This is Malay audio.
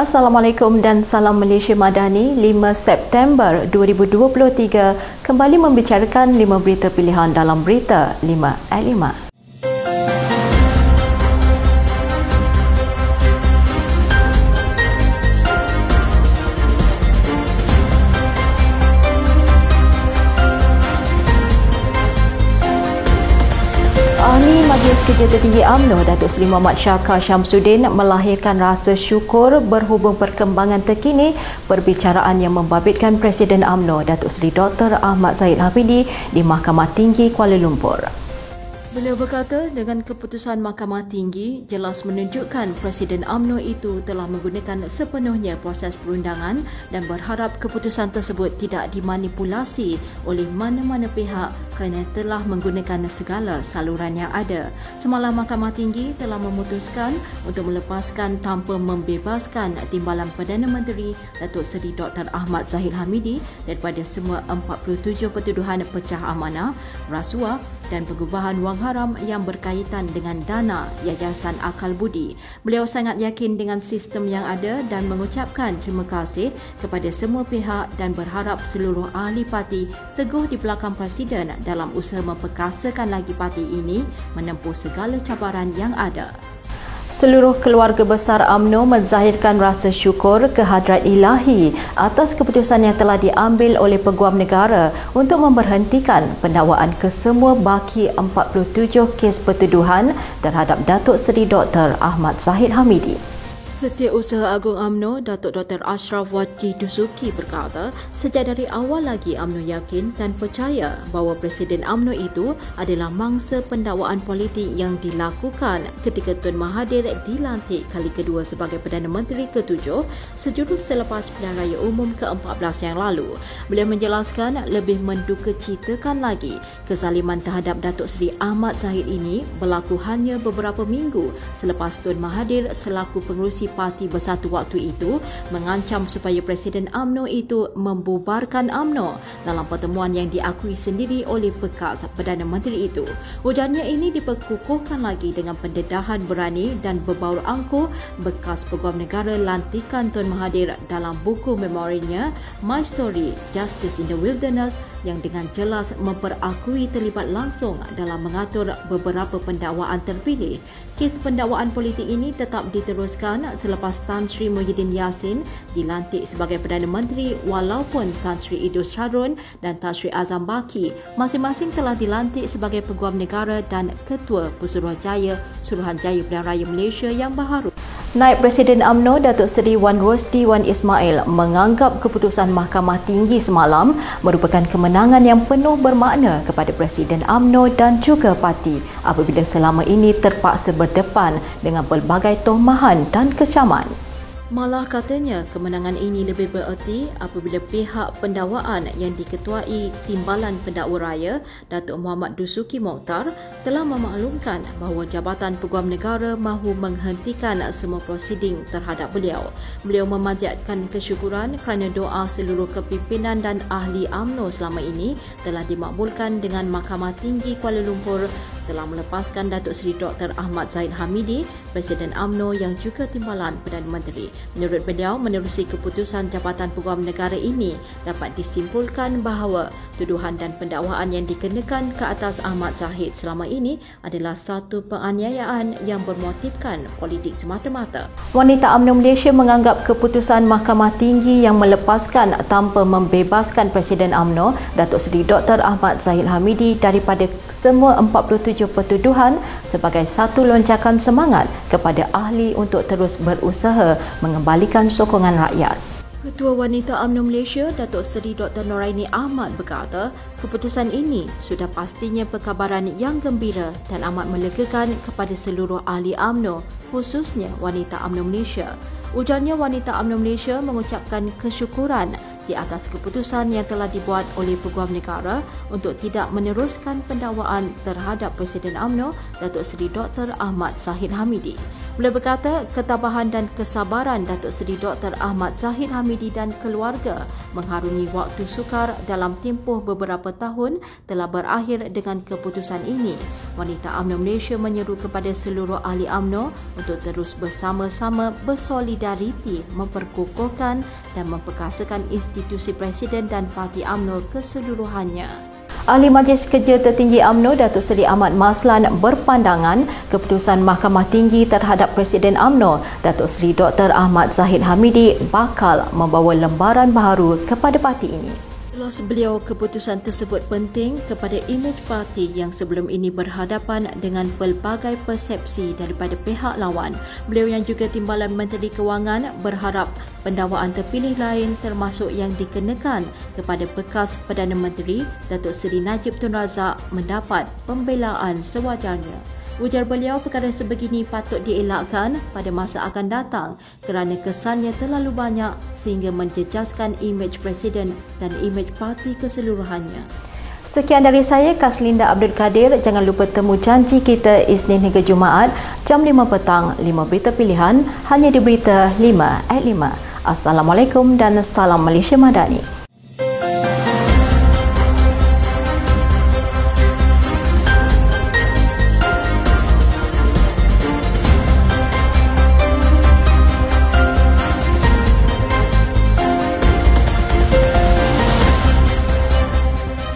Assalamualaikum dan salam Malaysia Madani 5 September 2023 kembali membicarakan 5 berita pilihan dalam berita 5 at 5. Majlis Kerja Tertinggi UMNO Datuk Seri Muhammad Syaka Syamsuddin melahirkan rasa syukur berhubung perkembangan terkini perbicaraan yang membabitkan Presiden UMNO Datuk Seri Dr. Ahmad Zahid Hafidi di Mahkamah Tinggi Kuala Lumpur. Beliau berkata dengan keputusan Mahkamah Tinggi jelas menunjukkan Presiden AMNO itu telah menggunakan sepenuhnya proses perundangan dan berharap keputusan tersebut tidak dimanipulasi oleh mana-mana pihak kerana telah menggunakan segala saluran yang ada. Semalam Mahkamah Tinggi telah memutuskan untuk melepaskan tanpa membebaskan Timbalan Perdana Menteri Datuk Seri Dr. Ahmad Zahid Hamidi daripada semua 47 pertuduhan pecah amanah, rasuah dan pengubahan wang haram yang berkaitan dengan dana Yayasan Akal Budi. Beliau sangat yakin dengan sistem yang ada dan mengucapkan terima kasih kepada semua pihak dan berharap seluruh ahli parti teguh di belakang Presiden dalam usaha memperkasakan lagi parti ini menempuh segala cabaran yang ada. Seluruh keluarga besar AMNO menzahirkan rasa syukur kehadrat ilahi atas keputusan yang telah diambil oleh Peguam Negara untuk memberhentikan pendakwaan kesemua baki 47 kes pertuduhan terhadap Datuk Seri Dr. Ahmad Zahid Hamidi. Setiausaha Agung AMNO Datuk Dr. Ashraf Wajih Dusuki berkata, sejak dari awal lagi AMNO yakin dan percaya bahawa Presiden AMNO itu adalah mangsa pendakwaan politik yang dilakukan ketika Tun Mahathir dilantik kali kedua sebagai Perdana Menteri ke-7 sejurus selepas pilihan raya umum ke-14 yang lalu. Beliau menjelaskan lebih menduka citakan lagi kezaliman terhadap Datuk Seri Ahmad Zahid ini berlaku hanya beberapa minggu selepas Tun Mahathir selaku pengurusi Parti Bersatu waktu itu mengancam supaya Presiden AMNO itu membubarkan AMNO dalam pertemuan yang diakui sendiri oleh bekas Perdana Menteri itu. Ujarnya ini diperkukuhkan lagi dengan pendedahan berani dan berbaur angkuh bekas Peguam Negara lantikan Tun Mahathir dalam buku memorinya My Story Justice in the Wilderness yang dengan jelas memperakui terlibat langsung dalam mengatur beberapa pendakwaan terpilih. Kes pendakwaan politik ini tetap diteruskan selepas Tan Sri Muhyiddin Yassin dilantik sebagai Perdana Menteri walaupun Tan Sri Idus Harun dan Tan Sri Azam Baki masing-masing telah dilantik sebagai Peguam Negara dan Ketua Pesuruhjaya Suruhanjaya Pilihan Raya Malaysia yang baharu. Naib Presiden AMNO Datuk Seri Wan Rosdi Wan Ismail menganggap keputusan Mahkamah Tinggi semalam merupakan kemenangan yang penuh bermakna kepada Presiden AMNO dan juga parti apabila selama ini terpaksa berdepan dengan pelbagai tomahan dan kecaman. Malah katanya kemenangan ini lebih bererti apabila pihak pendakwaan yang diketuai Timbalan Pendakwa Raya Datuk Muhammad Dusuki Mokhtar telah memaklumkan bahawa Jabatan Peguam Negara mahu menghentikan semua prosiding terhadap beliau. Beliau memanjatkan kesyukuran kerana doa seluruh kepimpinan dan ahli AMNO selama ini telah dimakbulkan dengan Mahkamah Tinggi Kuala Lumpur telah melepaskan Datuk Seri Dr. Ahmad Zaid Hamidi, Presiden AMNO yang juga timbalan Perdana Menteri. Menurut beliau, menerusi keputusan Jabatan Peguam Negara ini dapat disimpulkan bahawa tuduhan dan pendakwaan yang dikenakan ke atas Ahmad Zahid selama ini adalah satu penganiayaan yang bermotifkan politik semata-mata. Wanita AMNO Malaysia menganggap keputusan Mahkamah Tinggi yang melepaskan tanpa membebaskan Presiden AMNO, Datuk Seri Dr. Ahmad Zahid Hamidi daripada semua 47 pertuduhan sebagai satu lonjakan semangat kepada ahli untuk terus berusaha mengembalikan sokongan rakyat. Ketua Wanita UMNO Malaysia, Datuk Seri Dr. Noraini Ahmad berkata, keputusan ini sudah pastinya perkabaran yang gembira dan amat melegakan kepada seluruh ahli UMNO, khususnya Wanita UMNO Malaysia. Ujarnya Wanita UMNO Malaysia mengucapkan kesyukuran di atas keputusan yang telah dibuat oleh Peguam Negara untuk tidak meneruskan pendakwaan terhadap Presiden AMNO Datuk Seri Dr. Ahmad Zahid Hamidi. Beliau berkata ketabahan dan kesabaran Datuk Seri Dr. Ahmad Zahid Hamidi dan keluarga mengharungi waktu sukar dalam tempoh beberapa tahun telah berakhir dengan keputusan ini. Wanita UMNO Malaysia menyeru kepada seluruh ahli UMNO untuk terus bersama-sama bersolidariti memperkukuhkan dan memperkasakan institusi Presiden dan Parti UMNO keseluruhannya. Ahli Majlis Kerja Tertinggi AMNO Datuk Seri Ahmad Maslan berpandangan keputusan Mahkamah Tinggi terhadap Presiden AMNO Datuk Seri Dr. Ahmad Zahid Hamidi bakal membawa lembaran baru kepada parti ini. Ulas beliau keputusan tersebut penting kepada imej parti yang sebelum ini berhadapan dengan pelbagai persepsi daripada pihak lawan. Beliau yang juga Timbalan Menteri Kewangan berharap pendakwaan terpilih lain termasuk yang dikenakan kepada bekas Perdana Menteri Datuk Seri Najib Tun Razak mendapat pembelaan sewajarnya. Ujar beliau perkara sebegini patut dielakkan pada masa akan datang kerana kesannya terlalu banyak sehingga menjejaskan imej Presiden dan imej parti keseluruhannya. Sekian dari saya, Kaslinda Abdul Kadir. Jangan lupa temu janji kita Isnin hingga Jumaat jam 5 petang, 5 berita pilihan hanya di Berita 5 at 5. Assalamualaikum dan salam Malaysia Madani.